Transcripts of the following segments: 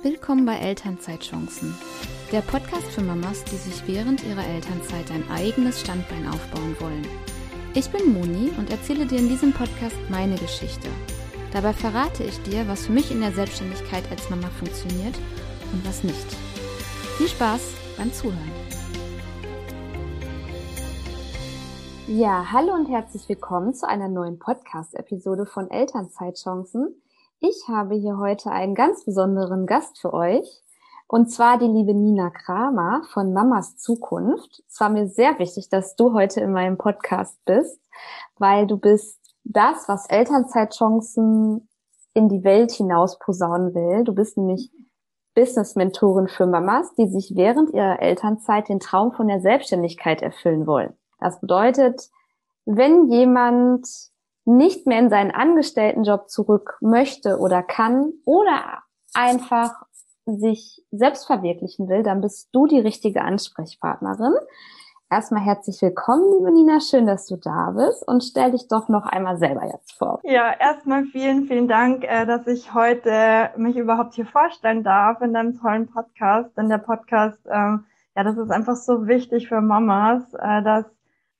Willkommen bei Elternzeitchancen, der Podcast für Mamas, die sich während ihrer Elternzeit ein eigenes Standbein aufbauen wollen. Ich bin Moni und erzähle dir in diesem Podcast meine Geschichte. Dabei verrate ich dir, was für mich in der Selbstständigkeit als Mama funktioniert und was nicht. Viel Spaß beim Zuhören. Ja, hallo und herzlich willkommen zu einer neuen Podcast-Episode von Elternzeitchancen. Ich habe hier heute einen ganz besonderen Gast für euch. Und zwar die liebe Nina Kramer von Mamas Zukunft. Es war mir sehr wichtig, dass du heute in meinem Podcast bist, weil du bist das, was Elternzeitchancen in die Welt hinaus posaunen will. Du bist nämlich Business-Mentorin für Mamas, die sich während ihrer Elternzeit den Traum von der Selbstständigkeit erfüllen wollen. Das bedeutet, wenn jemand nicht mehr in seinen Angestelltenjob zurück möchte oder kann oder einfach sich selbst verwirklichen will, dann bist du die richtige Ansprechpartnerin. Erstmal herzlich willkommen, liebe Nina. Schön, dass du da bist und stell dich doch noch einmal selber jetzt vor. Ja, erstmal vielen, vielen Dank, äh, dass ich heute mich überhaupt hier vorstellen darf in deinem tollen Podcast. Denn der Podcast, ähm, ja, das ist einfach so wichtig für Mamas, äh, dass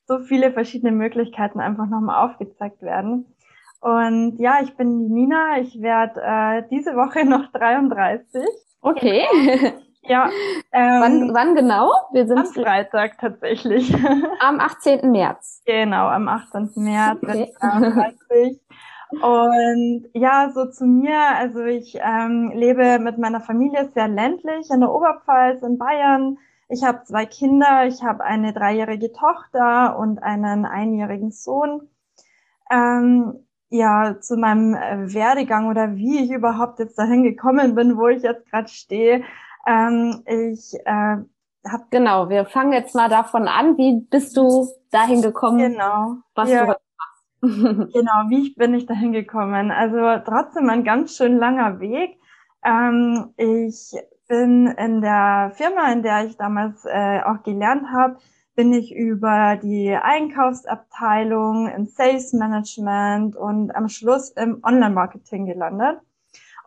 so viele verschiedene Möglichkeiten einfach nochmal aufgezeigt werden. Und ja, ich bin die Nina. Ich werde äh, diese Woche noch 33. Okay. Ja. Ähm, wann, wann genau? Wir sind am Freitag tatsächlich. Am 18. März. Genau, am 18. März okay. 33. Und ja, so zu mir, also ich ähm, lebe mit meiner Familie sehr ländlich in der Oberpfalz in Bayern. Ich habe zwei Kinder, ich habe eine dreijährige Tochter und einen einjährigen Sohn. Ähm, ja, zu meinem äh, Werdegang oder wie ich überhaupt jetzt dahin gekommen bin, wo ich jetzt gerade stehe. Ähm, ich äh, habe genau, wir fangen jetzt mal davon an, wie bist du dahin gekommen? Genau. Was ja. du genau, wie bin ich dahin gekommen? Also trotzdem ein ganz schön langer Weg. Ähm, ich bin in der Firma, in der ich damals äh, auch gelernt habe, bin ich über die Einkaufsabteilung im Sales Management und am Schluss im Online-Marketing gelandet.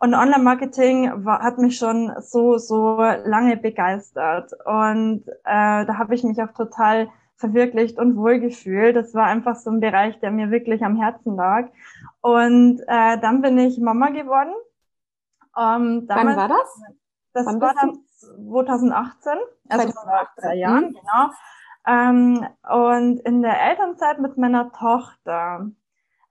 Und Online-Marketing hat mich schon so, so lange begeistert. Und äh, da habe ich mich auch total verwirklicht und wohlgefühlt. Das war einfach so ein Bereich, der mir wirklich am Herzen lag. Und äh, dann bin ich Mama geworden. Ähm, Wann war das? Das Wann war dann 2018, also vor drei Jahren, mhm. genau. Ähm, und in der Elternzeit mit meiner Tochter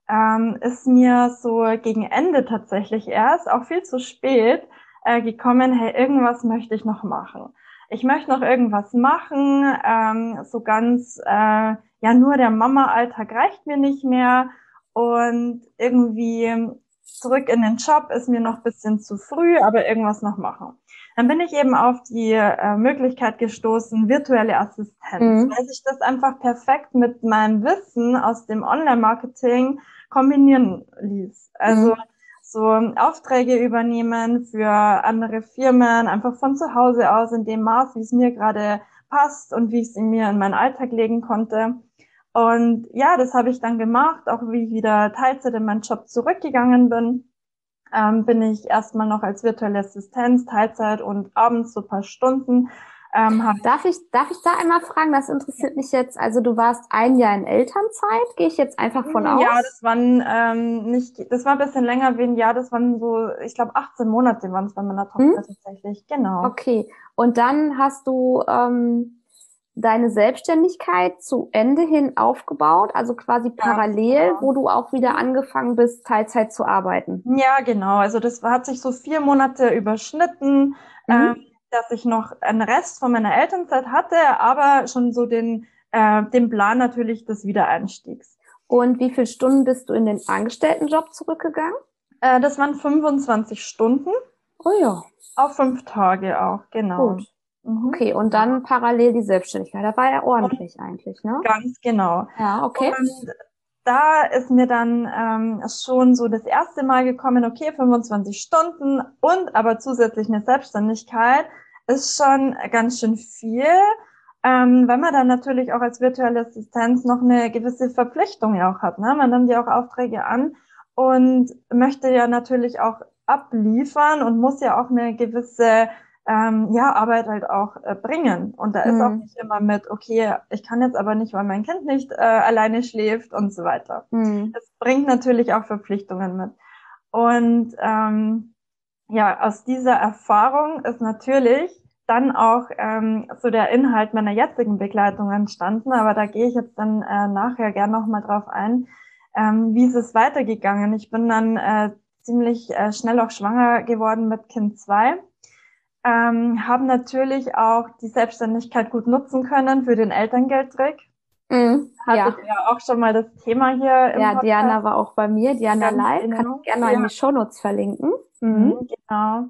ähm, ist mir so gegen Ende tatsächlich erst, auch viel zu spät, äh, gekommen, hey, irgendwas möchte ich noch machen. Ich möchte noch irgendwas machen, ähm, so ganz, äh, ja, nur der Mama-Alltag reicht mir nicht mehr und irgendwie zurück in den Job ist mir noch bisschen zu früh, aber irgendwas noch machen. Dann bin ich eben auf die äh, Möglichkeit gestoßen, virtuelle Assistenz, mhm. weil sich das einfach perfekt mit meinem Wissen aus dem Online-Marketing kombinieren ließ. Also mhm. so Aufträge übernehmen für andere Firmen, einfach von zu Hause aus in dem Maß, wie es mir gerade passt und wie ich es in mir in meinen Alltag legen konnte. Und ja, das habe ich dann gemacht, auch wie ich wieder Teilzeit in meinen Job zurückgegangen bin ähm, bin ich erstmal noch als virtuelle Assistenz, Teilzeit und abends so ein paar Stunden. Ähm, darf ich darf ich da einmal fragen? Das interessiert mich jetzt. Also du warst ein Jahr in Elternzeit, gehe ich jetzt einfach von aus? Ja, das waren ähm, nicht, das war ein bisschen länger wie ein Jahr. Das waren so, ich glaube, 18 Monate waren es bei meiner Tochter hm? tatsächlich. Genau. Okay. Und dann hast du ähm, deine Selbstständigkeit zu Ende hin aufgebaut, also quasi parallel, ja, genau. wo du auch wieder angefangen bist, Teilzeit zu arbeiten. Ja, genau. Also das hat sich so vier Monate überschnitten, mhm. äh, dass ich noch einen Rest von meiner Elternzeit hatte, aber schon so den, äh, den Plan natürlich des Wiedereinstiegs. Und wie viele Stunden bist du in den Angestelltenjob zurückgegangen? Äh, das waren 25 Stunden. Oh ja. Auf fünf Tage auch, genau. Gut. Mhm. Okay, und dann parallel die Selbstständigkeit. Da war er ordentlich und eigentlich, ne? Ganz genau. Ja, okay. Und da ist mir dann ähm, schon so das erste Mal gekommen, okay, 25 Stunden und aber zusätzlich eine Selbstständigkeit ist schon ganz schön viel, ähm, weil man dann natürlich auch als virtuelle Assistenz noch eine gewisse Verpflichtung ja auch hat. Ne? Man nimmt ja auch Aufträge an und möchte ja natürlich auch abliefern und muss ja auch eine gewisse ähm, ja, Arbeit halt auch äh, bringen. Und da ist auch Mhm. nicht immer mit, okay, ich kann jetzt aber nicht, weil mein Kind nicht äh, alleine schläft und so weiter. Mhm. Das bringt natürlich auch Verpflichtungen mit. Und ähm, ja, aus dieser Erfahrung ist natürlich dann auch ähm, so der Inhalt meiner jetzigen Begleitung entstanden. Aber da gehe ich jetzt dann äh, nachher gern nochmal drauf ein. Ähm, wie ist es weitergegangen? Ich bin dann äh, ziemlich äh, schnell auch schwanger geworden mit Kind zwei. Ähm, haben natürlich auch die Selbstständigkeit gut nutzen können für den Elterngeldtrick. Mhm. Ja. Hattet ihr auch schon mal das Thema hier Ja, Podcast? Diana war auch bei mir. Diana Ganz Live. Kann genau. ich gerne mal in Ja. die Shownotes verlinken. Mhm. Mhm, genau.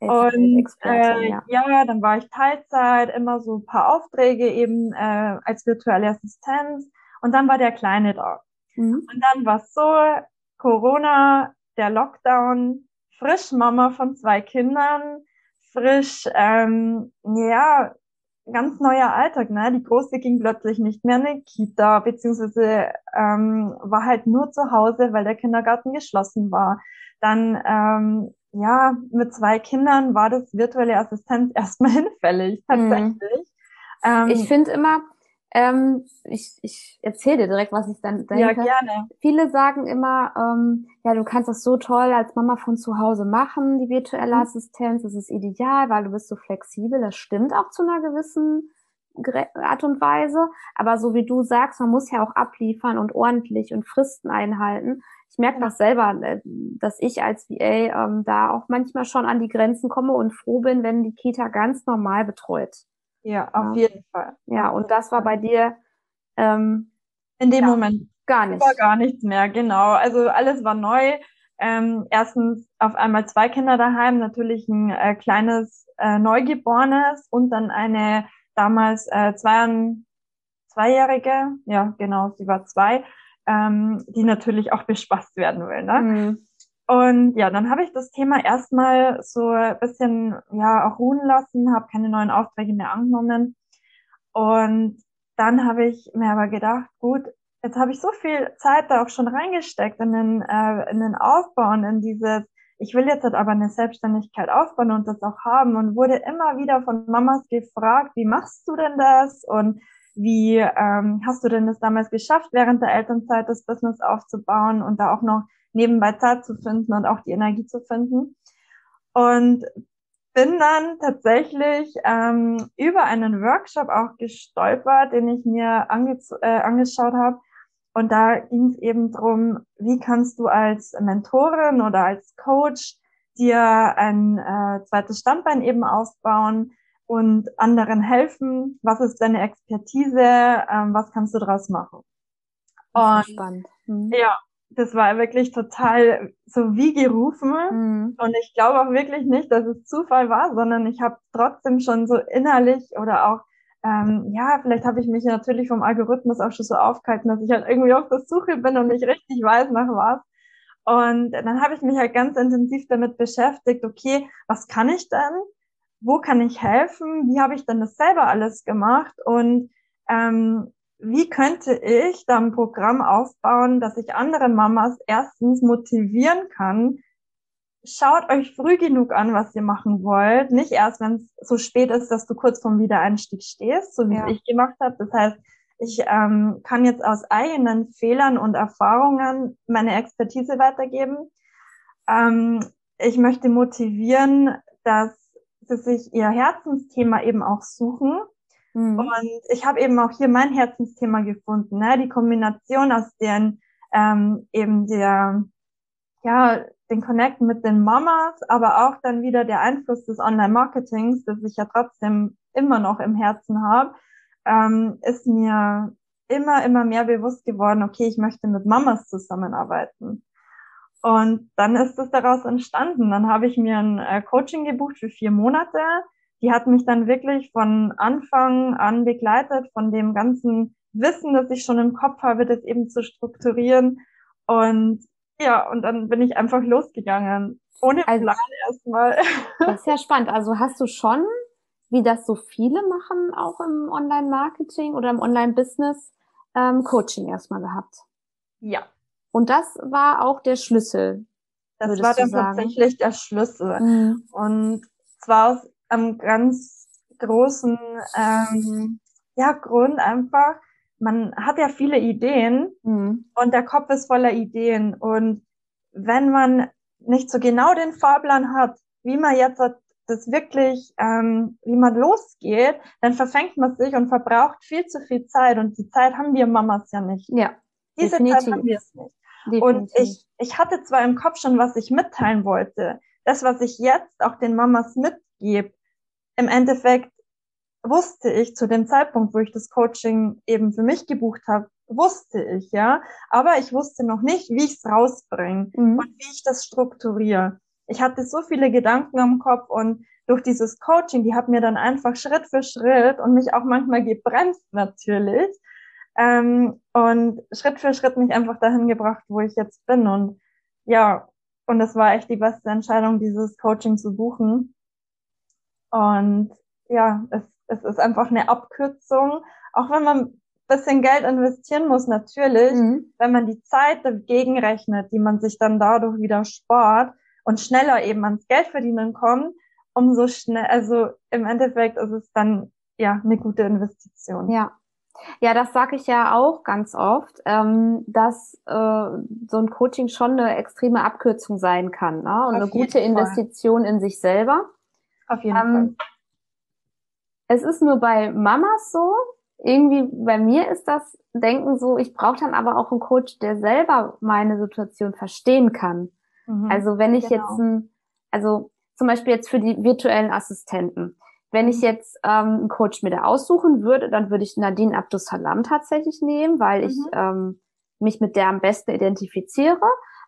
Und äh, ja. ja, dann war ich Teilzeit, immer so ein paar Aufträge eben äh, als virtuelle Assistenz. Und dann war der Kleine da. Mhm. Und dann war es so, Corona, der Lockdown, frisch Mama von zwei Kindern, frisch, ähm, ja, ganz neuer Alltag, ne? Die Große ging plötzlich nicht mehr in die Kita, beziehungsweise ähm, war halt nur zu Hause, weil der Kindergarten geschlossen war. Dann, ähm, ja, mit zwei Kindern war das virtuelle Assistenz erstmal hinfällig, tatsächlich. Ähm, Ich finde immer, ähm, ich, ich erzähle dir direkt, was ich dann ja, denke. gerne. Viele sagen immer, ähm, ja, du kannst das so toll als Mama von zu Hause machen, die virtuelle Mhm. Assistenz. Das ist ideal, weil du bist so flexibel. Das stimmt auch zu einer gewissen Art und Weise. Aber so wie du sagst, man muss ja auch abliefern und ordentlich und Fristen einhalten. Ich merke Ja. das selber, äh, dass ich als VA ähm, da auch manchmal schon an die Grenzen komme und froh bin, wenn die Kita ganz normal betreut. Ja, auf Ja. jeden Fall. Ja, und das war bei dir ähm, In dem Ja. Moment gar nicht. war gar nichts mehr, genau. Also alles war neu. Ähm, erstens auf einmal zwei Kinder daheim, natürlich ein äh, kleines äh, Neugeborenes und dann eine damals äh, zwei, zweijährige, ja genau, sie war zwei, ähm, die natürlich auch bespaßt werden will. Ne? Mhm. Und ja, dann habe ich das Thema erstmal so ein bisschen ja auch ruhen lassen, habe keine neuen Aufträge mehr angenommen. Und dann habe ich mir aber gedacht, gut, jetzt habe ich so viel Zeit da auch schon reingesteckt in den, äh, in den Aufbau und in dieses, ich will jetzt halt aber eine Selbstständigkeit aufbauen und das auch haben und wurde immer wieder von Mamas gefragt, wie machst du denn das und wie ähm, hast du denn das damals geschafft, während der Elternzeit das Business aufzubauen und da auch noch nebenbei Zeit zu finden und auch die Energie zu finden. Und bin dann tatsächlich ähm, über einen Workshop auch gestolpert, den ich mir ange äh, angeschaut habe. Und da ging es eben drum, wie kannst du als Mentorin oder als Coach dir ein äh, zweites Standbein eben aufbauen und anderen helfen. Was ist deine Expertise? Ähm, was kannst du daraus machen? Das ist spannend. Mhm. Ja, das war wirklich total so wie gerufen. Mhm. Und ich glaube auch wirklich nicht, dass es Zufall war, sondern ich habe trotzdem schon so innerlich oder auch, ähm, ja, vielleicht habe ich mich natürlich vom Algorithmus auch schon so aufgehalten, dass ich halt irgendwie auf der Suche bin und nicht richtig weiß nach was. Und dann habe ich mich halt ganz intensiv damit beschäftigt, okay, was kann ich denn? Wo kann ich helfen? Wie habe ich denn das selber alles gemacht? Und ähm, wie könnte ich da ein Programm aufbauen, dass ich andere Mamas erstens motivieren kann, schaut euch früh genug an, was ihr machen wollt. Nicht erst, wenn es so spät ist, dass du kurz vorm Wiedereinstieg stehst, so wie Ja. ich gemacht habe. Das heißt, ich ähm, kann jetzt aus eigenen Fehlern und Erfahrungen meine Expertise weitergeben. Ähm, ich möchte motivieren, dass sie sich ihr Herzensthema eben auch suchen. Mhm. Und ich habe eben auch hier mein Herzensthema gefunden, ne? die Kombination aus den ähm, eben der ja den Connect mit den Mamas, aber auch dann wieder der Einfluss des Online-Marketings, das ich ja trotzdem immer noch im Herzen habe, ähm, ist mir immer immer mehr bewusst geworden. Okay, ich möchte mit Mamas zusammenarbeiten. Und dann ist es daraus entstanden. Dann habe ich mir ein äh, Coaching gebucht für vier Monate. Die hat mich dann wirklich von Anfang an begleitet, von dem ganzen Wissen, das ich schon im Kopf habe, das eben zu strukturieren. Und ja, und dann bin ich einfach losgegangen. Ohne Also- Plan erstmal. Das ist ja spannend. Also hast du schon, wie das so viele machen, auch im Online-Marketing oder im Online-Business, ähm, Coaching erstmal gehabt. Ja. Und das war auch der Schlüssel. Das war dann tatsächlich der Schlüssel. Mhm. Und zwar aus einem ganz großen ähm, ja, Grund einfach, man hat ja viele Ideen mhm. und der Kopf ist voller Ideen. Und wenn man nicht so genau den Fahrplan hat, wie man jetzt das wirklich, ähm, wie man losgeht, dann verfängt man sich und verbraucht viel zu viel Zeit. Und die Zeit haben wir Mamas ja nicht. Ja. Diese definitiv. Zeit haben wir es nicht. Definitiv. Und ich, ich hatte zwar im Kopf schon, was ich mitteilen wollte. Das, was ich jetzt auch den Mamas mitgebe, im Endeffekt wusste ich zu dem Zeitpunkt, wo ich das Coaching eben für mich gebucht habe, wusste ich, ja. Aber ich wusste noch nicht, wie ich es rausbringe mhm. und wie ich das strukturiere. Ich hatte so viele Gedanken am Kopf und durch dieses Coaching, die hat mir dann einfach Schritt für Schritt und mich auch manchmal gebremst natürlich ähm, und Schritt für Schritt mich einfach dahin gebracht, wo ich jetzt bin und ja, und das war echt die beste Entscheidung, dieses Coaching zu buchen. Und ja, es es ist einfach eine Abkürzung. Auch wenn man ein bisschen Geld investieren muss, natürlich, mhm. wenn man die Zeit dagegen rechnet, die man sich dann dadurch wieder spart und schneller eben ans Geld verdienen kommt, umso schnell, also im Endeffekt ist es dann ja eine gute Investition. Ja. Ja, das sage ich ja auch ganz oft, ähm, dass äh, so ein Coaching schon eine extreme Abkürzung sein kann ne? und Auf eine gute Fall. Investition in sich selber. Auf jeden ähm, Fall. Es ist nur bei Mamas so, irgendwie bei mir ist das Denken so, ich brauche dann aber auch einen Coach, der selber meine Situation verstehen kann. Mhm, also wenn ich genau. jetzt ein, also zum Beispiel jetzt für die virtuellen Assistenten, wenn ich mhm. jetzt ähm, einen Coach mir da aussuchen würde, dann würde ich Nadine Abdus Salam tatsächlich nehmen, weil mhm. ich ähm, mich mit der am besten identifiziere.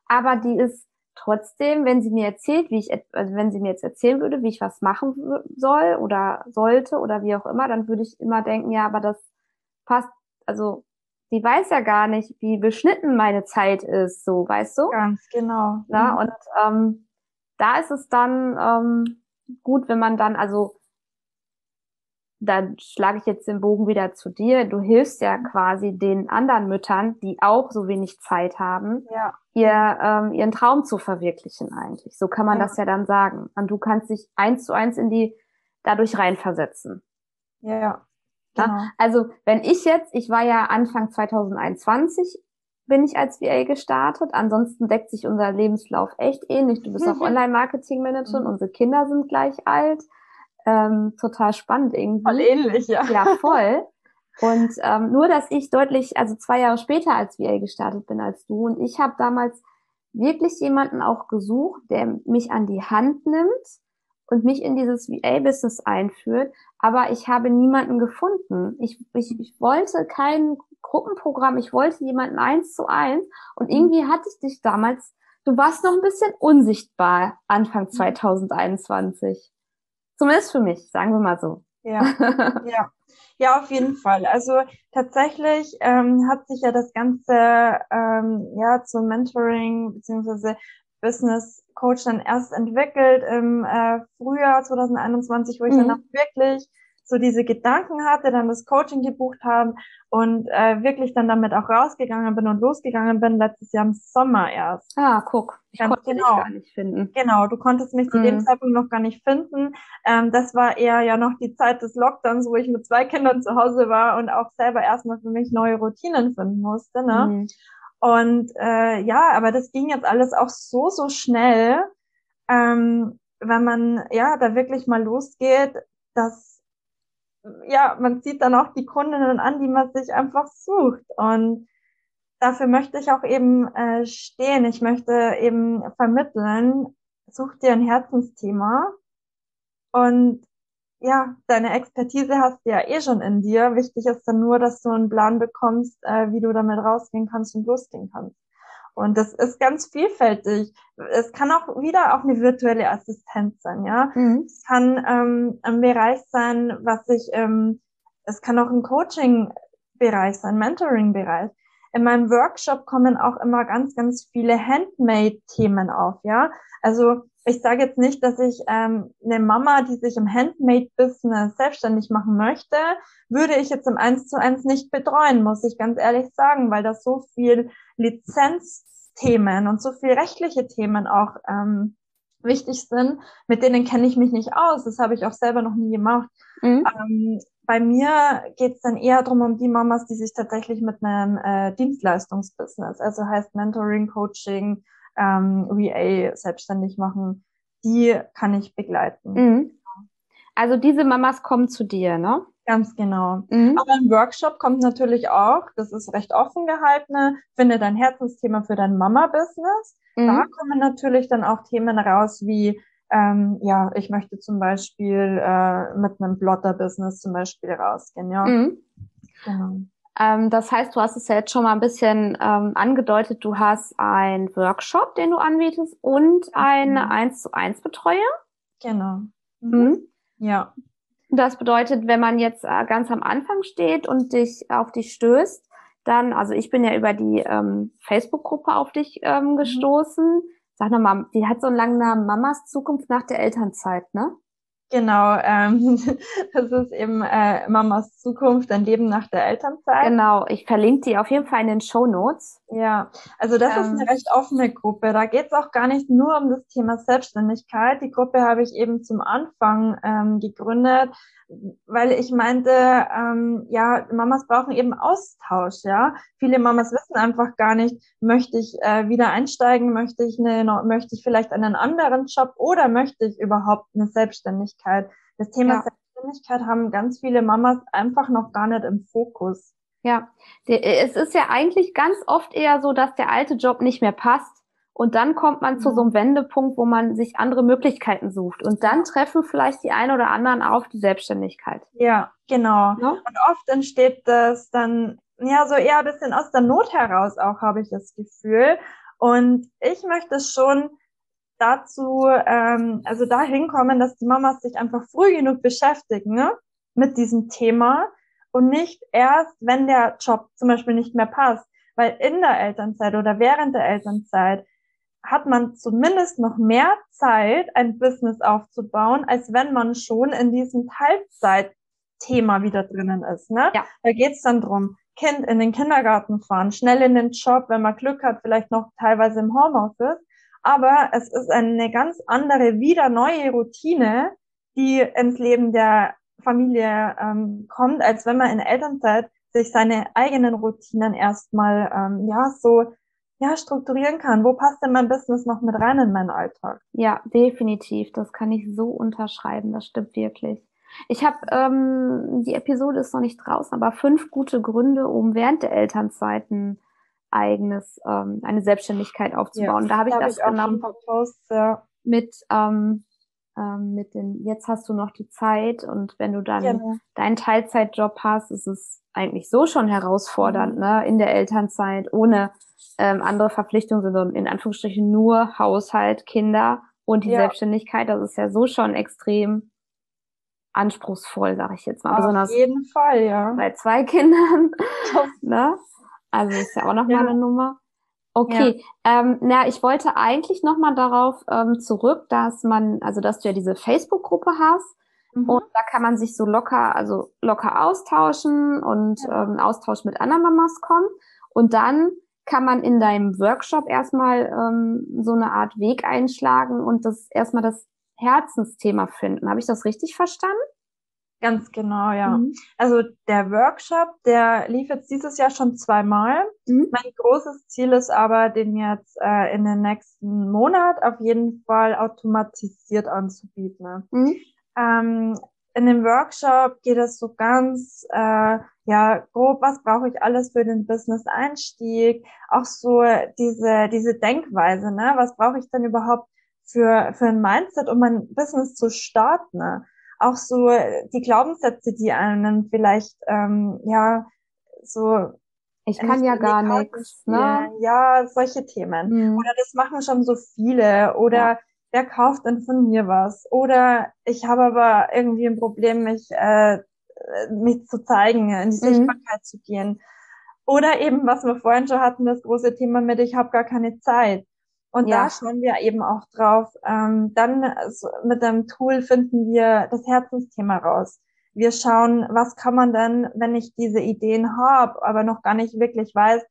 Aber die ist Trotzdem, wenn sie mir erzählt, wie ich, also wenn sie mir jetzt erzählen würde, wie ich was machen soll oder sollte oder wie auch immer, dann würde ich immer denken, ja, aber das passt, also die weiß ja gar nicht, wie beschnitten meine Zeit ist, so, weißt du? Ganz genau. Ja, mhm. und ähm, da ist es dann ähm, gut, wenn man dann, also da schlage ich jetzt den Bogen wieder zu dir. Du hilfst ja quasi den anderen Müttern, die auch so wenig Zeit haben, ja. Ihr, ähm, ihren Traum zu verwirklichen eigentlich. So kann man ja. das ja dann sagen. Und du kannst dich eins zu eins in die dadurch reinversetzen. Ja. Genau. Ja, also wenn ich jetzt, ich war ja Anfang 2021, bin ich als VA gestartet. Ansonsten deckt sich unser Lebenslauf echt ähnlich. Du bist auch Online-Marketing-Managerin, mhm. unsere Kinder sind gleich alt ähm, total spannend irgendwie. Voll ähnlich, ja. Ja, voll. Und ähm, nur, dass ich deutlich, also zwei Jahre später als VA gestartet bin als du und ich habe damals wirklich jemanden auch gesucht, der mich an die Hand nimmt und mich in dieses VA-Business einführt, aber ich habe niemanden gefunden. Ich, ich, ich wollte kein Gruppenprogramm, ich wollte jemanden eins zu eins und mhm. irgendwie hatte ich dich damals, du warst noch ein bisschen unsichtbar Anfang 2021. Mhm. Zumindest für mich, sagen wir mal so. Ja, ja. Ja, auf jeden Fall. Also tatsächlich ähm, hat sich ja das Ganze ähm, ja zum Mentoring beziehungsweise Business Coach dann erst entwickelt im äh, Frühjahr 2021, wo ich mhm. dann auch wirklich so diese Gedanken hatte, dann das Coaching gebucht haben und äh, wirklich dann damit auch rausgegangen bin und losgegangen bin, letztes Jahr im Sommer erst. Ah, guck, ich Ganz konnte genau. dich gar nicht finden. Genau, du konntest mich mhm. zu dem mhm. Zeitpunkt noch gar nicht finden. Ähm, das war eher ja noch die Zeit des Lockdowns, wo ich mit zwei Kindern zu Hause war und auch selber erstmal für mich neue Routinen finden musste. Ne? Mhm. Und äh, ja, aber das ging jetzt alles auch so, so schnell, ähm, wenn man ja da wirklich mal losgeht, dass ja, man zieht dann auch die Kundinnen an, die man sich einfach sucht. Und dafür möchte ich auch eben äh, stehen. Ich möchte eben vermitteln, such dir ein Herzensthema. Und ja, deine Expertise hast du ja eh schon in dir. Wichtig ist dann nur, dass du einen Plan bekommst, äh, wie du damit rausgehen kannst und losgehen kannst. Und das ist ganz vielfältig. Es kann auch wieder auch eine virtuelle Assistenz sein, ja. Mhm. Es kann ähm, ein Bereich sein, was ich, ähm, es kann auch ein Coaching-Bereich sein, Mentoring-Bereich. In meinem Workshop kommen auch immer ganz, ganz viele Handmade-Themen auf, ja. Also ich sage jetzt nicht, dass ich ähm, eine Mama, die sich im Handmade-Business selbstständig machen möchte, würde ich jetzt im Eins zu eins nicht betreuen, muss ich ganz ehrlich sagen, weil da so viel Lizenz Rechtsthemen und so viel rechtliche Themen auch ähm, wichtig sind, mit denen kenne ich mich nicht aus. Das habe ich auch selber noch nie gemacht. Mhm. Ähm, bei mir geht es dann eher darum, um die Mamas, die sich tatsächlich mit einem äh, Dienstleistungsbusiness, also heißt Mentoring, Coaching, ähm, VA selbstständig machen, die kann ich begleiten. Mhm. Also diese Mamas kommen zu dir, ne? Ganz genau. Mhm. Aber ein Workshop kommt natürlich auch, das ist recht offen gehalten, finde dein Herzensthema für dein Mama-Business. Mhm. Da kommen natürlich dann auch Themen raus wie, ähm, ja, ich möchte zum Beispiel äh, mit einem Blotter-Business zum Beispiel rausgehen, ja. Mhm. Genau. Ähm, das heißt, du hast es ja jetzt schon mal ein bisschen ähm, angedeutet, du hast einen Workshop, den du anbietest und eine 1 zu 1 Betreuer. Genau. Mhm. Ja. Das bedeutet, wenn man jetzt äh, ganz am Anfang steht und dich auf dich stößt, dann, also ich bin ja über die ähm, Facebook-Gruppe auf dich ähm, mhm. gestoßen. Mhm. Sag nochmal, die hat so einen langen Namen, Mamas Zukunft nach der Elternzeit, ne? Genau, ähm, das ist eben äh, Mamas Zukunft, ein Leben nach der Elternzeit. Genau, ich verlinke die auf jeden Fall in den Show Notes. Ja, also das ähm, ist eine recht offene Gruppe. Da geht es auch gar nicht nur um das Thema Selbstständigkeit. Die Gruppe habe ich eben zum Anfang ähm, gegründet, weil ich meinte, ähm, ja, Mamas brauchen eben Austausch, ja. Viele Mamas wissen einfach gar nicht, möchte ich äh, wieder einsteigen, möchte ich eine, möchte ich vielleicht einen anderen Job oder möchte ich überhaupt eine Selbstständigkeit? Das Thema ja. Selbstständigkeit haben ganz viele Mamas einfach noch gar nicht im Fokus. Ja, es ist ja eigentlich ganz oft eher so, dass der alte Job nicht mehr passt und dann kommt man zu so einem Wendepunkt, wo man sich andere Möglichkeiten sucht. Und dann treffen vielleicht die einen oder anderen auf die Selbstständigkeit. Ja, genau. Ja? Und oft entsteht das dann, ja, so eher ein bisschen aus der Not heraus auch, habe ich das Gefühl. Und ich möchte schon dazu, ähm, also dahin kommen, dass die Mamas sich einfach früh genug beschäftigen ne, mit diesem Thema und nicht erst, wenn der Job zum Beispiel nicht mehr passt. Weil in der Elternzeit oder während der Elternzeit hat man zumindest noch mehr Zeit, ein Business aufzubauen, als wenn man schon in diesem Teilzeitthema wieder drinnen ist. Ne? Ja. Da geht's dann drum, Kind in den Kindergarten fahren, schnell in den Job, wenn man Glück hat, vielleicht noch teilweise im Homeoffice. Aber es ist eine ganz andere, wieder neue Routine, die ins Leben der Familie ähm, kommt, als wenn man in Elternzeit sich seine eigenen Routinen erstmal ähm, ja so ja, strukturieren kann. Wo passt denn mein Business noch mit rein in meinen Alltag? Ja, definitiv. Das kann ich so unterschreiben. Das stimmt wirklich. Ich habe, ähm, die Episode ist noch nicht draußen, aber fünf gute Gründe, um während der Elternzeiten eigenes, ähm, eine Selbstständigkeit aufzubauen. Ja, da habe ich da das ich genommen Posts, ja. mit, ähm, ähm, mit den, jetzt hast du noch die Zeit und wenn du dann genau. deinen Teilzeitjob hast, ist es eigentlich so schon herausfordernd, mhm. ne, in der Elternzeit, ohne ähm, andere Verpflichtungen, sondern in Anführungsstrichen nur Haushalt, Kinder und die ja. Selbstständigkeit. Das ist ja so schon extrem anspruchsvoll, sage ich jetzt mal. Auf Besonders jeden Fall, ja. Bei zwei Kindern. ne? Also ist ja auch noch ja. mal eine Nummer. Okay, ja. ähm, na, ich wollte eigentlich noch mal darauf ähm, zurück, dass man, also dass du ja diese Facebook-Gruppe hast mhm. und da kann man sich so locker, also locker austauschen und ja. ähm, Austausch mit anderen Mamas kommen und dann kann man in deinem Workshop erstmal ähm, so eine Art Weg einschlagen und das erstmal das Herzensthema finden. Habe ich das richtig verstanden? Ganz genau, ja. Mhm. Also der Workshop, der lief jetzt dieses Jahr schon zweimal. Mhm. Mein großes Ziel ist aber, den jetzt äh, in den nächsten Monat auf jeden Fall automatisiert anzubieten. Ne? Mhm. Ähm, in dem Workshop geht es so ganz, äh, ja, grob, was brauche ich alles für den Business-Einstieg? Auch so diese, diese Denkweise, ne? Was brauche ich denn überhaupt für, für ein Mindset, um mein Business zu starten? Ne? Auch so die Glaubenssätze, die einen vielleicht, ähm, ja, so. Ich kann ja gar nichts, ne? Ja, solche Themen. Mhm. Oder das machen schon so viele. Oder ja. wer kauft denn von mir was? Oder ich habe aber irgendwie ein Problem, mich, äh, mich zu zeigen, in die mhm. Sichtbarkeit zu gehen. Oder eben, was wir vorhin schon hatten, das große Thema mit, ich habe gar keine Zeit. Und ja. da schauen wir eben auch drauf. Ähm, dann also mit dem Tool finden wir das Herzensthema raus. Wir schauen, was kann man denn, wenn ich diese Ideen habe, aber noch gar nicht wirklich weiß,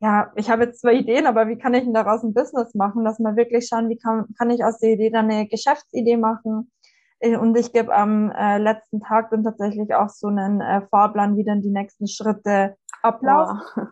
ja, ich habe jetzt zwei Ideen, aber wie kann ich denn daraus ein Business machen, dass man wirklich schauen, wie kann, kann ich aus der Idee dann eine Geschäftsidee machen. Äh, und ich gebe am äh, letzten Tag dann tatsächlich auch so einen äh, Fahrplan, wie dann die nächsten Schritte Wow.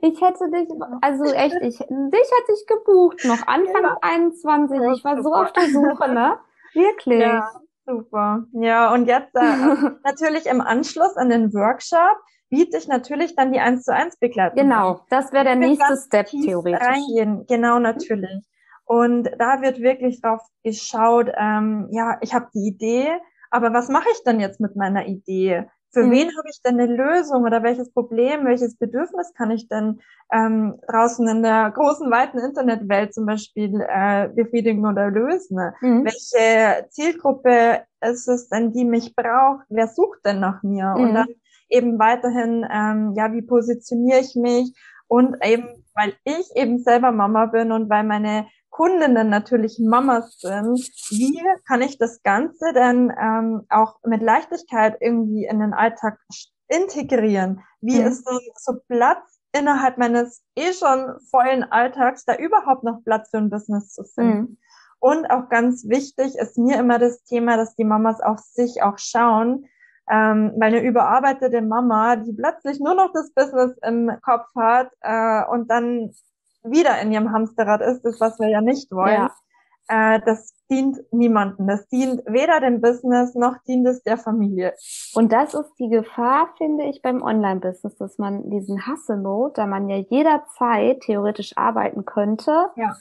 Ich hätte dich, also echt, ich, dich hätte ich gebucht, noch Anfang ja. 21. Ich war so auf der Suche, ne? Wirklich. Ja, super. Ja, und jetzt äh, natürlich im Anschluss an den Workshop biete ich natürlich dann die 1 zu 1 Begleitung. Genau, das wäre der nächste Step theoretisch. Reingehen. Genau, natürlich. Und da wird wirklich drauf geschaut, ähm, ja, ich habe die Idee, aber was mache ich denn jetzt mit meiner Idee? Für mhm. wen habe ich denn eine Lösung oder welches Problem, welches Bedürfnis kann ich denn ähm, draußen in der großen, weiten Internetwelt zum Beispiel äh, befriedigen oder lösen? Mhm. Welche Zielgruppe ist es denn, die mich braucht? Wer sucht denn nach mir? Mhm. Und dann eben weiterhin, ähm, ja, wie positioniere ich mich? Und eben, weil ich eben selber Mama bin und weil meine Kundinnen natürlich Mamas sind, wie kann ich das Ganze denn ähm, auch mit Leichtigkeit irgendwie in den Alltag integrieren? Wie mhm. ist denn so Platz innerhalb meines eh schon vollen Alltags, da überhaupt noch Platz für ein Business zu finden? Mhm. Und auch ganz wichtig ist mir immer das Thema, dass die Mamas auf sich auch schauen, ähm, weil eine überarbeitete Mama, die plötzlich nur noch das Business im Kopf hat äh, und dann wieder in ihrem Hamsterrad ist, das was wir ja nicht wollen, ja. Äh, das dient niemanden. Das dient weder dem Business noch dient es der Familie. Und das ist die Gefahr, finde ich, beim Online-Business, dass man diesen Hustle-Mode, da man ja jederzeit theoretisch arbeiten könnte, ja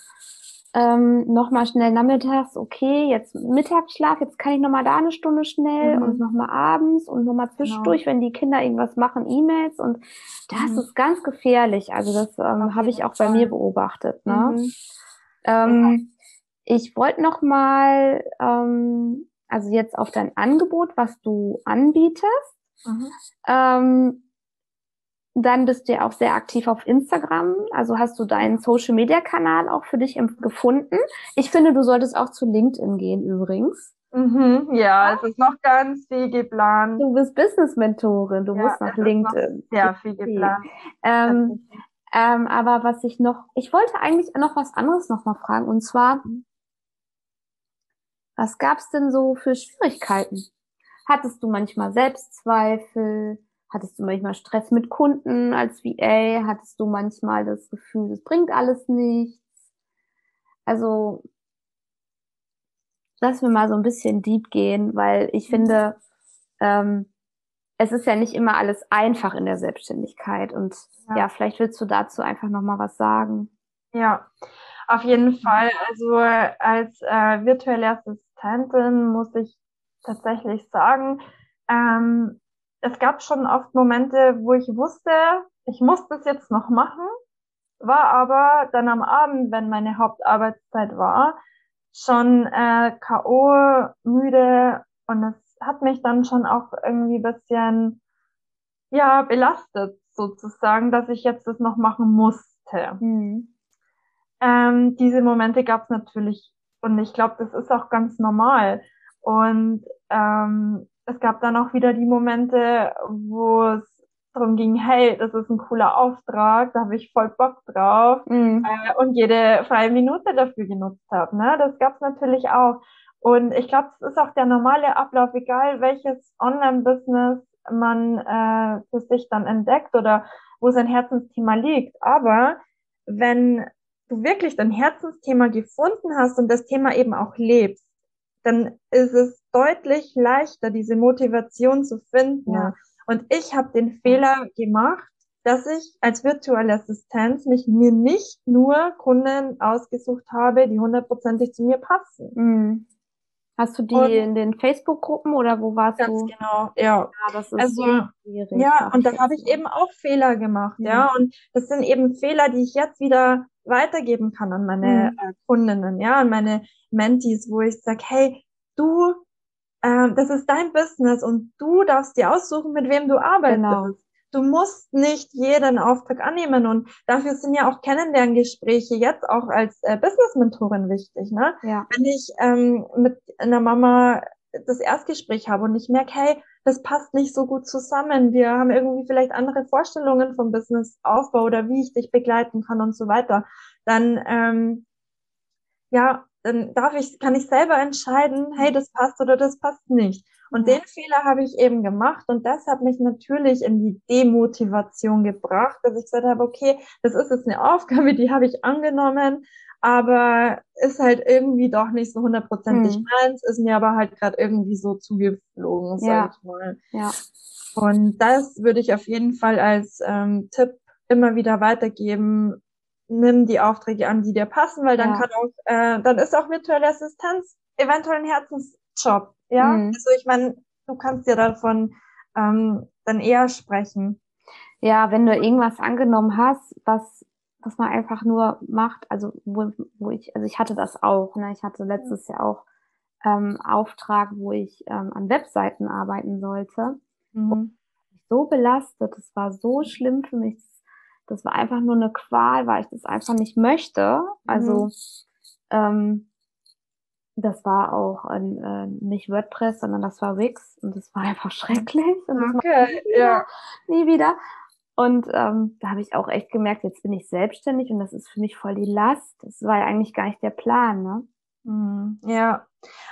ähm, nochmal schnell nachmittags, okay, jetzt Mittagsschlaf, jetzt kann ich nochmal da eine Stunde schnell mhm. und nochmal abends und nochmal zwischendurch, genau. wenn die Kinder irgendwas machen, E-Mails und das mhm. ist ganz gefährlich. Also das ähm, habe ich auch bei mir beobachtet. Ne? Mhm. Ähm, ja. Ich wollte nochmal, ähm, also jetzt auf dein Angebot, was du anbietest. Mhm. Ähm, dann bist du ja auch sehr aktiv auf Instagram. Also hast du deinen Social Media Kanal auch für dich gefunden. Ich finde, du solltest auch zu LinkedIn gehen übrigens. Mhm, ja, es ist noch ganz viel geplant. Du bist Business Mentorin, du ja, musst nach LinkedIn. Sehr viel geplant. Ähm, ähm, aber was ich noch, ich wollte eigentlich noch was anderes noch mal fragen und zwar, was gab's denn so für Schwierigkeiten? Hattest du manchmal Selbstzweifel? Hattest du manchmal Stress mit Kunden als VA? Hattest du manchmal das Gefühl, es bringt alles nichts? Also, lass mir mal so ein bisschen deep gehen, weil ich mhm. finde, ähm, es ist ja nicht immer alles einfach in der Selbstständigkeit. Und ja, ja vielleicht willst du dazu einfach nochmal was sagen. Ja, auf jeden mhm. Fall. Also als äh, virtuelle Assistentin muss ich tatsächlich sagen, ähm, es gab schon oft Momente, wo ich wusste, ich muss das jetzt noch machen, war aber dann am Abend, wenn meine Hauptarbeitszeit war, schon äh, K.O., müde und es hat mich dann schon auch irgendwie bisschen, ja, belastet sozusagen, dass ich jetzt das noch machen musste. Mhm. Ähm, diese Momente gab es natürlich und ich glaube, das ist auch ganz normal. Und ähm, es gab dann auch wieder die Momente, wo es darum ging, hey, das ist ein cooler Auftrag, da habe ich voll Bock drauf mhm. äh, und jede freie Minute dafür genutzt habe. Ne? Das gab es natürlich auch. Und ich glaube, es ist auch der normale Ablauf, egal welches Online-Business man äh, für sich dann entdeckt oder wo sein Herzensthema liegt. Aber wenn du wirklich dein Herzensthema gefunden hast und das Thema eben auch lebst, dann ist es deutlich leichter, diese Motivation zu finden. Ja. Und ich habe den Fehler gemacht, dass ich als virtuelle Assistenz mich mir nicht nur Kunden ausgesucht habe, die hundertprozentig zu mir passen. Mhm. Hast du die und, in den Facebook-Gruppen oder wo warst ganz du? Genau, ja. Ja, das ist also, schwierig. Ja, und da habe ich eben auch Fehler gemacht, ja. ja. Und das sind eben Fehler, die ich jetzt wieder weitergeben kann an meine mhm. äh, Kundinnen, ja, an meine Mentees, wo ich sage, hey, du, äh, das ist dein Business und du darfst dir aussuchen, mit wem du arbeitest. Genau. Du musst nicht jeden Auftrag annehmen und dafür sind ja auch Kennenlerngespräche jetzt auch als äh, Business-Mentorin wichtig. Ne? Ja. Wenn ich ähm, mit einer Mama das Erstgespräch habe und ich merke, hey, das passt nicht so gut zusammen. Wir haben irgendwie vielleicht andere Vorstellungen vom Businessaufbau oder wie ich dich begleiten kann und so weiter. Dann, ähm, ja, dann darf ich, kann ich selber entscheiden, hey, das passt oder das passt nicht. Und ja. den Fehler habe ich eben gemacht und das hat mich natürlich in die Demotivation gebracht, dass ich gesagt habe, okay, das ist jetzt eine Aufgabe, die habe ich angenommen, aber ist halt irgendwie doch nicht so hundertprozentig hm. meins, ist mir aber halt gerade irgendwie so zugeflogen, sag ja. ich mal. Ja. Und das würde ich auf jeden Fall als ähm, Tipp immer wieder weitergeben. Nimm die Aufträge an, die dir passen, weil dann ja. kann auch, äh, dann ist auch virtuelle Assistenz eventuell ein Herzensjob. Ja, mhm. also ich meine, du kannst ja davon ähm, dann eher sprechen. Ja, wenn du irgendwas angenommen hast, was was man einfach nur macht, also wo, wo ich, also ich hatte das auch, ne? Ich hatte letztes Jahr auch ähm, Auftrag, wo ich ähm, an Webseiten arbeiten sollte. Mhm. so belastet, das war so schlimm für mich. Das war einfach nur eine Qual, weil ich das einfach nicht möchte. Also mhm. ähm, das war auch ein, äh, nicht WordPress, sondern das war Wix und das war einfach schrecklich. Und okay, ja. Nie wieder. Und ähm, da habe ich auch echt gemerkt, jetzt bin ich selbstständig und das ist für mich voll die Last. Das war ja eigentlich gar nicht der Plan, ne? Mhm, ja,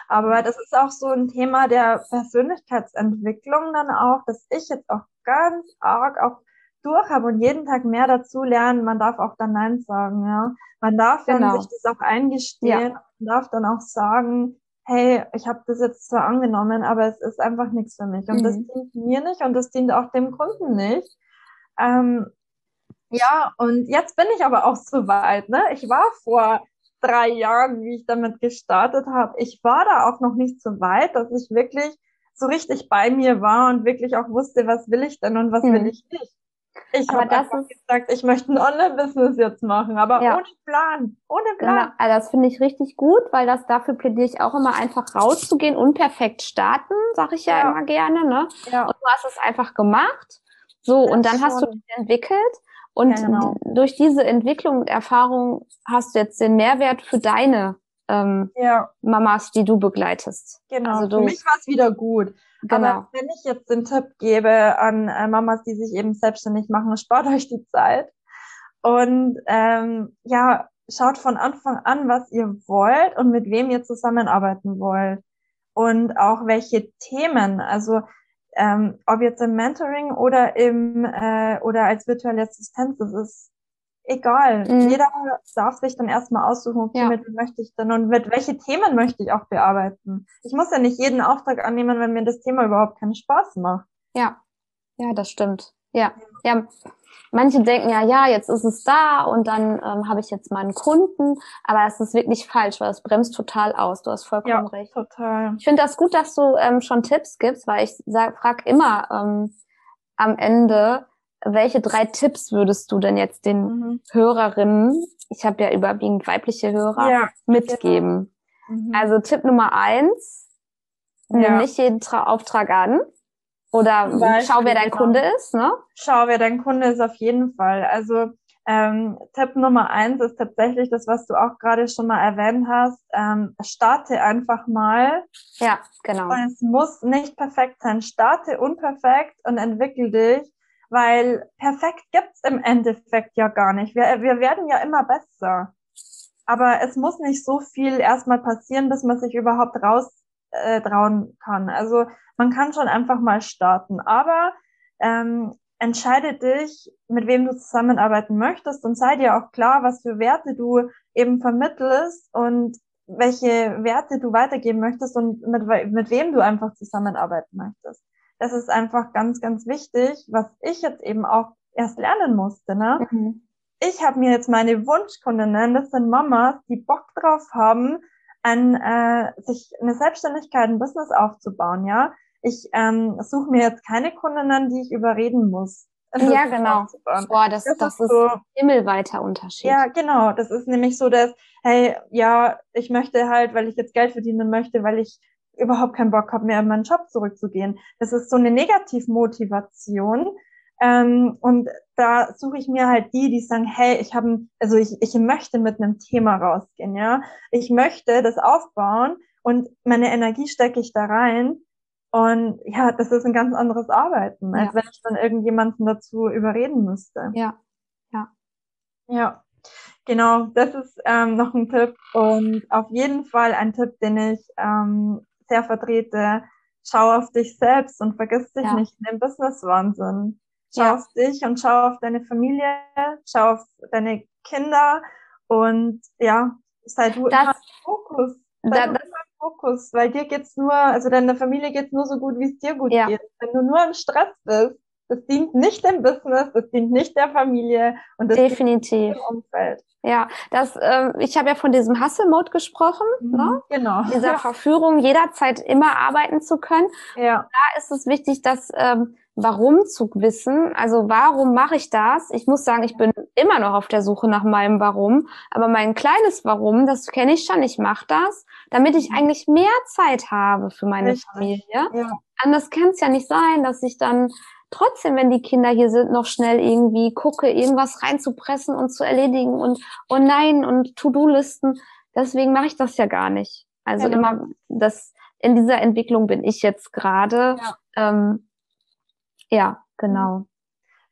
aber das ist auch so ein Thema der Persönlichkeitsentwicklung dann auch, dass ich jetzt auch ganz arg auch durch habe und jeden Tag mehr dazu lernen. Man darf auch dann Nein sagen, ja. Man darf dann genau. sich das auch eingestehen ja. und darf dann auch sagen, hey, ich habe das jetzt zwar angenommen, aber es ist einfach nichts für mich. Und mhm. das dient mir nicht und das dient auch dem Kunden nicht. Ähm, ja, und jetzt bin ich aber auch so weit. Ne? Ich war vor drei Jahren, wie ich damit gestartet habe, ich war da auch noch nicht so weit, dass ich wirklich so richtig bei mir war und wirklich auch wusste, was will ich denn und was mhm. will ich nicht. Ich habe einfach gesagt, ich möchte ein Online-Business jetzt machen, aber ja. ohne Plan, ohne Plan. Genau. Also das finde ich richtig gut, weil das dafür plädiere ich auch immer einfach rauszugehen, unperfekt starten, sage ich ja, ja, immer gerne. Ne? Ja. Und du hast es einfach gemacht so, das und dann hast du dich entwickelt und ja, genau. durch diese Entwicklung und Erfahrung hast du jetzt den Mehrwert für deine ähm, ja. Mamas, die du begleitest. Genau, also du, für mich war es wieder gut. Genau. Aber wenn ich jetzt den Tipp gebe an äh, Mamas, die sich eben selbstständig machen, spart euch die Zeit und ähm, ja, schaut von Anfang an, was ihr wollt und mit wem ihr zusammenarbeiten wollt und auch welche Themen. Also ähm, ob jetzt im Mentoring oder im äh, oder als virtuelle Assistenz, das ist egal. Mhm. Jeder darf sich dann erstmal aussuchen, okay, ja. mit wem möchte ich denn und mit welche Themen möchte ich auch bearbeiten. Ich muss ja nicht jeden Auftrag annehmen, wenn mir das Thema überhaupt keinen Spaß macht. Ja, ja, das stimmt. Ja, ja manche denken ja, ja, jetzt ist es da und dann ähm, habe ich jetzt meinen Kunden, aber es ist wirklich falsch, weil es bremst total aus. Du hast vollkommen ja, recht. Total. Ich finde das gut, dass du ähm, schon Tipps gibst, weil ich sag, frag immer ähm, am Ende, welche drei Tipps würdest du denn jetzt den mhm. Hörerinnen, ich habe ja überwiegend weibliche Hörer, ja, mitgeben? Genau. Mhm. Also Tipp Nummer eins, ja. nimm nicht jeden Tra Auftrag an. Oder Beispiel, schau, wer dein genau. Kunde ist, ne? Schau, wer dein Kunde ist auf jeden Fall. Also ähm, Tipp Nummer eins ist tatsächlich das, was du auch gerade schon mal erwähnt hast. Ähm, starte einfach mal. Ja, genau. Und es muss nicht perfekt sein. Starte unperfekt und entwickel dich, weil perfekt gibt's im Endeffekt ja gar nicht. Wir, wir werden ja immer besser. Aber es muss nicht so viel erstmal passieren, bis man sich überhaupt raus äh, trauen kann. Also man kann schon einfach mal starten, aber ähm, entscheide dich, mit wem du zusammenarbeiten möchtest und sei dir auch klar, was für Werte du eben vermittelst und welche Werte du weitergeben möchtest und mit, mit wem du einfach zusammenarbeiten möchtest. Das ist einfach ganz, ganz wichtig, was ich jetzt eben auch erst lernen musste. Ne? Mhm. Ich habe mir jetzt meine Wunschkundinnen, das sind Mamas, die Bock drauf haben, an äh, sich eine Selbstständigkeit, ein Business aufzubauen, ja. Ich ähm, suche mir jetzt keine Kundinnen, die ich überreden muss. Ja, genau. Boah, das, das, das ist, ist so, himmelweiter Unterschied. Ja, genau. Das ist nämlich so, dass, hey, ja, ich möchte halt, weil ich jetzt Geld verdienen möchte, weil ich überhaupt keinen Bock habe, mehr in meinen Job zurückzugehen. Das ist so eine Negativmotivation, ähm, und da suche ich mir halt die, die sagen, hey, ich habe, also ich, ich möchte mit einem Thema rausgehen, ja. Ich möchte das aufbauen und meine Energie stecke ich da rein. Und ja, das ist ein ganz anderes Arbeiten, als ja. wenn ich dann irgendjemanden dazu überreden müsste. Ja, ja. Ja, genau, das ist ähm, noch ein Tipp und auf jeden Fall ein Tipp, den ich ähm, sehr vertrete. Schau auf dich selbst und vergiss dich ja. nicht in dem Business-Wahnsinn. Schau ja. auf dich und schau auf deine Familie, schau auf deine Kinder und ja, sei du das, immer Fokus. Sei da, du immer Fokus, weil dir geht's nur, also deiner Familie geht's nur so gut, wie es dir gut ja. geht. Wenn du nur im Stress bist, das dient nicht dem Business, das dient nicht der Familie und das Definitiv. dient dem Umfeld. Ja, das, äh, ich habe ja von diesem Hustle-Mode gesprochen, mhm, ne? genau. Dieser Verführung, jederzeit immer arbeiten zu können. Ja. Da ist es wichtig, dass ähm, Warum zu wissen. Also warum mache ich das? Ich muss sagen, ich bin immer noch auf der Suche nach meinem Warum. Aber mein kleines Warum, das kenne ich schon. Ich mache das, damit ich eigentlich mehr Zeit habe für meine Richtig. Familie. Ja. Anders kann es ja nicht sein, dass ich dann trotzdem, wenn die Kinder hier sind, noch schnell irgendwie gucke, irgendwas reinzupressen und zu erledigen und oh nein und To-Do-Listen. Deswegen mache ich das ja gar nicht. Also genau. immer das in dieser Entwicklung bin ich jetzt gerade. Ja. Ähm, ja, genau.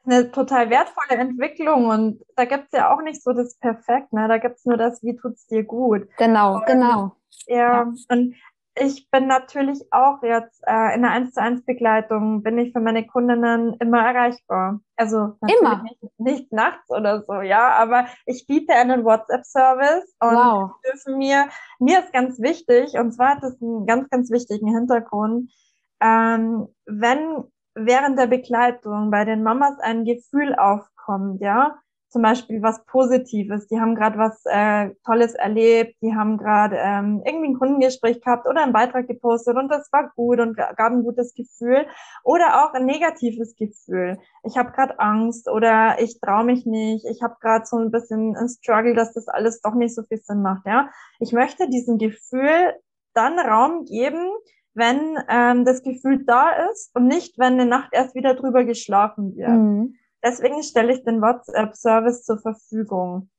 Eine total wertvolle Entwicklung und da gibt's ja auch nicht so das Perfekt, ne? Da gibt's nur das, wie tut's dir gut. Genau, und, genau. Ja, ja, und ich bin natürlich auch jetzt äh, in der 1 zu 1 Begleitung, bin ich für meine Kundinnen immer erreichbar. Also immer. Nicht, nicht, nachts oder so, ja, aber ich biete einen WhatsApp-Service und wow. dürfen mir, mir ist ganz wichtig, und zwar hat es einen ganz, ganz wichtigen Hintergrund, ähm, wenn während der Begleitung bei den Mamas ein Gefühl aufkommt, ja, zum Beispiel was Positives, die haben gerade was äh, Tolles erlebt, die haben gerade ähm, irgendwie ein Kundengespräch gehabt oder einen Beitrag gepostet und das war gut und gab ein gutes Gefühl oder auch ein negatives Gefühl. Ich habe gerade Angst oder ich traue mich nicht, ich habe gerade so ein bisschen ein Struggle, dass das alles doch nicht so viel Sinn macht. Ja, ich möchte diesem Gefühl dann Raum geben, wenn ähm, das Gefühl da ist und nicht, wenn eine Nacht erst wieder drüber geschlafen wird. Mhm. Deswegen stelle ich den WhatsApp-Service zur Verfügung.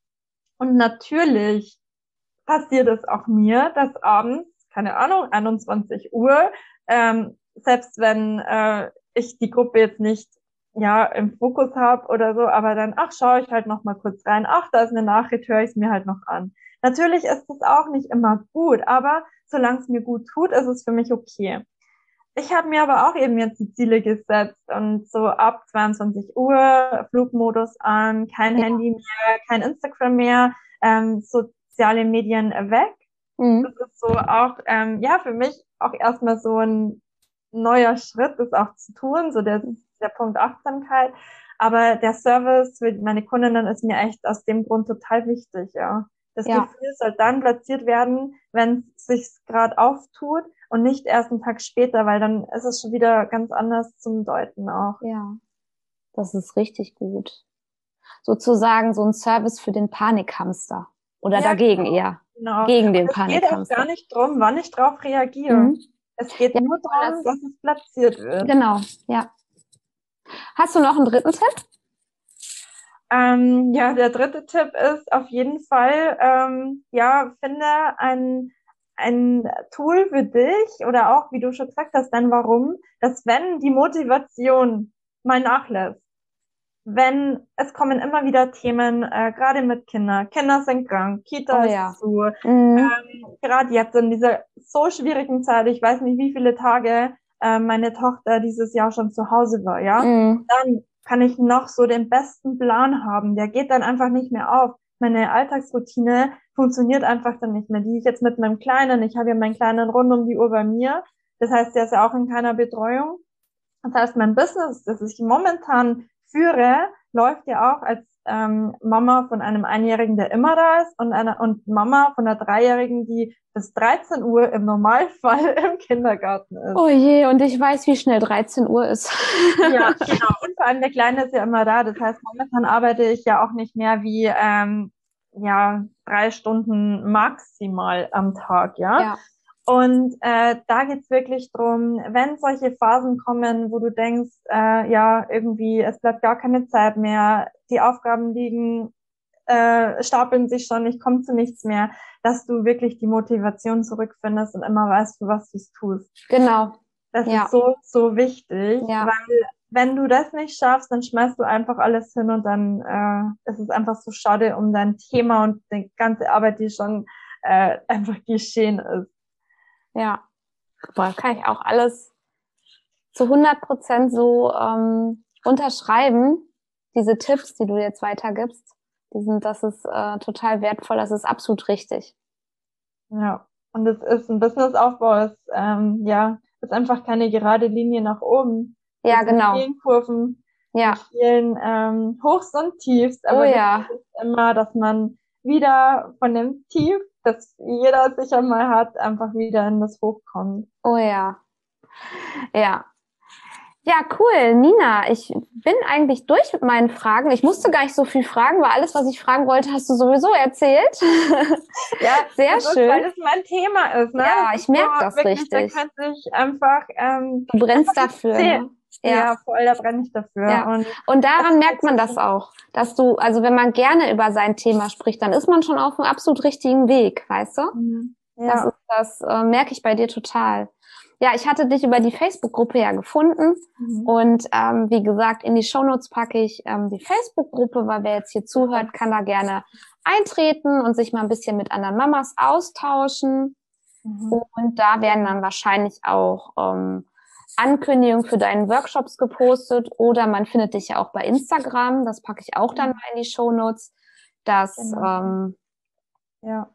Und natürlich passiert es auch mir, dass abends, keine Ahnung, 21 Uhr, ähm, selbst wenn äh, ich die Gruppe jetzt nicht ja im Fokus habe oder so, aber dann, ach, schaue ich halt noch mal kurz rein, ach, da ist eine Nachricht, höre ich es mir halt noch an. Natürlich ist es auch nicht immer gut, aber solange es mir gut tut, ist es für mich okay. Ich habe mir aber auch eben jetzt die Ziele gesetzt und so ab 22 Uhr Flugmodus an, kein ja. Handy mehr, kein Instagram mehr, ähm, soziale Medien weg. Mhm. Das ist so auch, ähm, ja, für mich auch erstmal so ein neuer Schritt, das auch zu tun, so der, der Punkt Achtsamkeit. Aber der Service für meine Kundinnen ist mir echt aus dem Grund total wichtig, ja. Das ja. Gefühl soll dann platziert werden, wenn es sich gerade auftut und nicht erst einen Tag später, weil dann ist es schon wieder ganz anders zum Deuten auch. Ja, das ist richtig gut. Sozusagen so ein Service für den Panikhamster oder ja, dagegen genau. eher. Genau. Gegen den Panikhamster. Es geht auch gar nicht drum, wann ich drauf reagiere. Mhm. Es geht ja, nur darum, dass es platziert wird. Genau, ja. Hast du noch einen dritten Tipp? Ähm, ja, der dritte Tipp ist auf jeden Fall, ähm, ja, finde ein, ein Tool für dich oder auch, wie du schon gesagt hast, dann warum, dass wenn die Motivation mal nachlässt, wenn es kommen immer wieder Themen, äh, gerade mit Kindern, Kinder sind krank, Kita oh, ist ja. zu, mhm. ähm, gerade jetzt in dieser so schwierigen Zeit, ich weiß nicht, wie viele Tage äh, meine Tochter dieses Jahr schon zu Hause war, ja, mhm. dann kann ich noch so den besten Plan haben. Der geht dann einfach nicht mehr auf. Meine Alltagsroutine funktioniert einfach dann nicht mehr. Die ich jetzt mit meinem Kleinen, ich habe ja meinen Kleinen rund um die Uhr bei mir. Das heißt, der ist ja auch in keiner Betreuung. Das heißt, mein Business, das ich momentan führe, läuft ja auch als ähm, Mama von einem Einjährigen, der immer da ist, und einer und Mama von einer Dreijährigen, die bis 13 Uhr im Normalfall im Kindergarten ist. Oh je, und ich weiß, wie schnell 13 Uhr ist. ja, genau. Und vor allem der Kleine ist ja immer da. Das heißt, momentan arbeite ich ja auch nicht mehr wie ähm, ja drei Stunden maximal am Tag, ja. ja. Und äh, da geht's wirklich drum, wenn solche Phasen kommen, wo du denkst, äh, ja, irgendwie, es bleibt gar keine Zeit mehr, die Aufgaben liegen äh, stapeln sich schon, ich komme zu nichts mehr, dass du wirklich die Motivation zurückfindest und immer weißt, für was du es tust. Genau. Das ja. ist so, so wichtig, ja. weil wenn du das nicht schaffst, dann schmeißt du einfach alles hin und dann äh, ist es einfach so schade um dein Thema und die ganze Arbeit, die schon äh, einfach geschehen ist. Ja, Boah, kann ich auch alles zu 100 Prozent so ähm, unterschreiben. Diese Tipps, die du jetzt weitergibst, die sind, das ist äh, total wertvoll, das ist absolut richtig. Ja, und es ist ein Businessaufbau, ist ähm, ja ist einfach keine gerade Linie nach oben. Ja, genau. Vielen Kurven, ja. vielen ähm, Hochs und Tiefs, aber oh, ja. ist immer, dass man wieder von dem Tief, das jeder sicher mal hat, einfach wieder in das Hoch kommt. Oh ja. Ja. Ja, cool. Nina, ich bin eigentlich durch mit meinen Fragen. Ich musste gar nicht so viel fragen, weil alles, was ich fragen wollte, hast du sowieso erzählt. Ja, sehr das schön. Ist, weil das mein Thema ist, ne? Ja, ich merke das richtig. Da könnte ich einfach. Ähm, du brennst dafür. Ne? Ja. voll, da brenne ich dafür. Ja. Und, und daran merkt man das auch, dass du, also wenn man gerne über sein Thema spricht, dann ist man schon auf einem absolut richtigen Weg, weißt du? Mhm. Ja. Das, das äh, merke ich bei dir total. Ja, ich hatte dich über die Facebook-Gruppe ja gefunden mhm. und ähm, wie gesagt, in die Shownotes packe ich ähm, die Facebook-Gruppe, weil wer jetzt hier zuhört, kann da gerne eintreten und sich mal ein bisschen mit anderen Mamas austauschen. Mhm. Und da werden dann wahrscheinlich auch ähm, Ankündigungen für deinen Workshops gepostet oder man findet dich ja auch bei Instagram. Das packe ich auch dann mal in die Shownotes, dass genau. ähm, ja.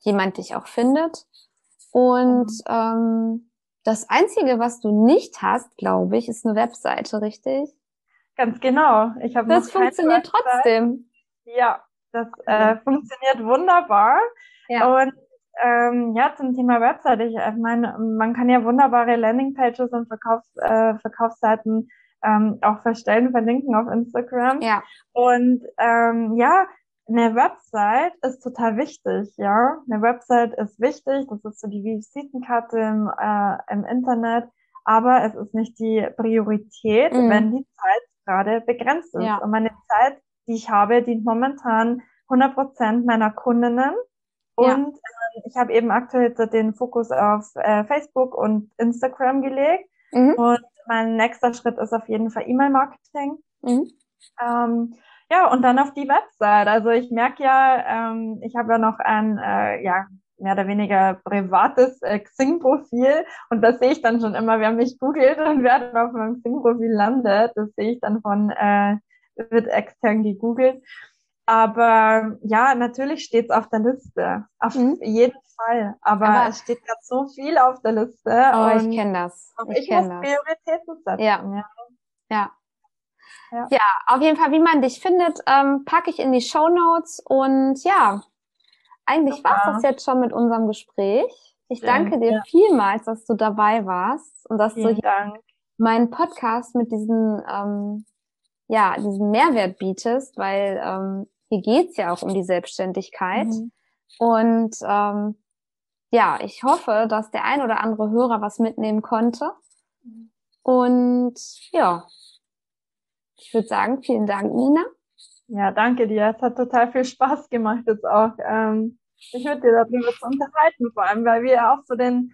jemand dich auch findet. Und mhm. ähm, das Einzige, was du nicht hast, glaube ich, ist eine Webseite, richtig? Ganz genau. Ich habe das funktioniert trotzdem. Ja, das äh, funktioniert wunderbar. Ja. Und ähm, ja, zum Thema Website. Ich, ich meine, man kann ja wunderbare Landingpages und Verkaufs, äh, Verkaufsseiten ähm, auch verstellen, verlinken auf Instagram. Ja. Und ähm, ja, eine Website ist total wichtig, ja. Eine Website ist wichtig, das ist so die Visitenkarte im, äh, im Internet, aber es ist nicht die Priorität, mhm. wenn die Zeit gerade begrenzt ist. Ja. Und meine Zeit, die ich habe, dient momentan 100 Prozent meiner Kundinnen. Und ja. äh, ich habe eben aktuell den Fokus auf äh, Facebook und Instagram gelegt. Mhm. Und mein nächster Schritt ist auf jeden Fall E-Mail-Marketing. Mhm. Ähm, ja, und dann auf die Website. Also ich merke ja, ähm, ich habe ja noch ein, äh, ja, mehr oder weniger privates äh, Xing-Profil und das sehe ich dann schon immer, wer mich googelt und wer dann auf meinem Xing-Profil landet, das sehe ich dann von, äh, wird extern gegoogelt. Aber ja, natürlich steht es auf der Liste. Auf mhm. jeden Fall. Aber, Aber, es steht gerade so viel auf der Liste. Oh, ich kenne das. Ich, ich muss das. Prioritäten setzen. Ja. ja. ja. Ja. ja, auf jeden Fall, wie man dich findet, ähm, packe ich in die Show Notes. Und ja, eigentlich war es das jetzt schon mit unserem Gespräch. Ich danke dir ja. vielmals, dass du dabei warst und dass Vielen du hier Dank. meinen Podcast mit diesen, ähm, ja, diesen Mehrwert bietest, weil ähm, hier geht's ja auch um die Selbstständigkeit. Mhm. Und ähm, ja, ich hoffe, dass der ein oder andere Hörer was mitnehmen konnte. Und ja, ich würde sagen, vielen Dank, Nina. Ja, danke dir. Es hat total viel Spaß gemacht jetzt auch, ähm, sich mit dir darüber zu unterhalten, vor allem, weil wir auch so den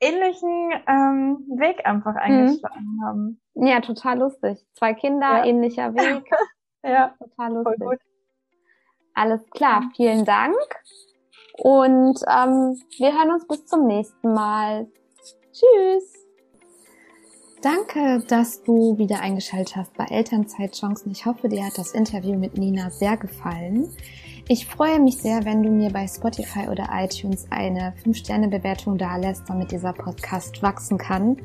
ähnlichen ähm, Weg einfach mhm. eingeschlagen mhm. haben. Ja, total lustig. Zwei Kinder, ja. ähnlicher Weg. ja, total lustig. Alles klar, vielen Dank. Und ähm, wir hören uns bis zum nächsten Mal. Tschüss. Danke, dass du wieder eingeschaltet hast bei Elternzeitchancen. Ich hoffe, dir hat das Interview mit Nina sehr gefallen. Ich freue mich sehr, wenn du mir bei Spotify oder iTunes eine 5-Sterne-Bewertung dalässt, damit dieser Podcast wachsen kann.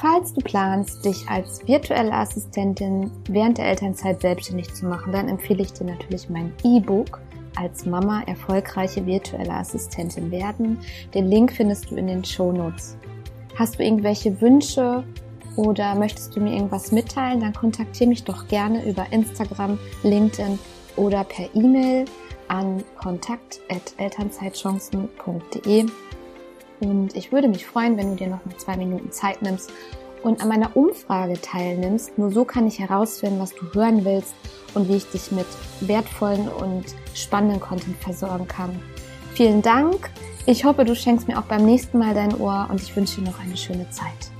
Falls du planst, dich als virtuelle Assistentin während der Elternzeit selbstständig zu machen, dann empfehle ich dir natürlich mein E-Book als Mama erfolgreiche virtuelle Assistentin werden. Den Link findest du in den Show Notes. Hast du irgendwelche Wünsche oder möchtest du mir irgendwas mitteilen, dann kontaktiere mich doch gerne über Instagram, LinkedIn oder per E-Mail an kontakt.elternzeitchancen.de. Und ich würde mich freuen, wenn du dir noch mal zwei Minuten Zeit nimmst und an meiner Umfrage teilnimmst. Nur so kann ich herausfinden, was du hören willst und wie ich dich mit wertvollen und spannenden Content versorgen kann. Vielen Dank. Ich hoffe, du schenkst mir auch beim nächsten Mal dein Ohr und ich wünsche dir noch eine schöne Zeit.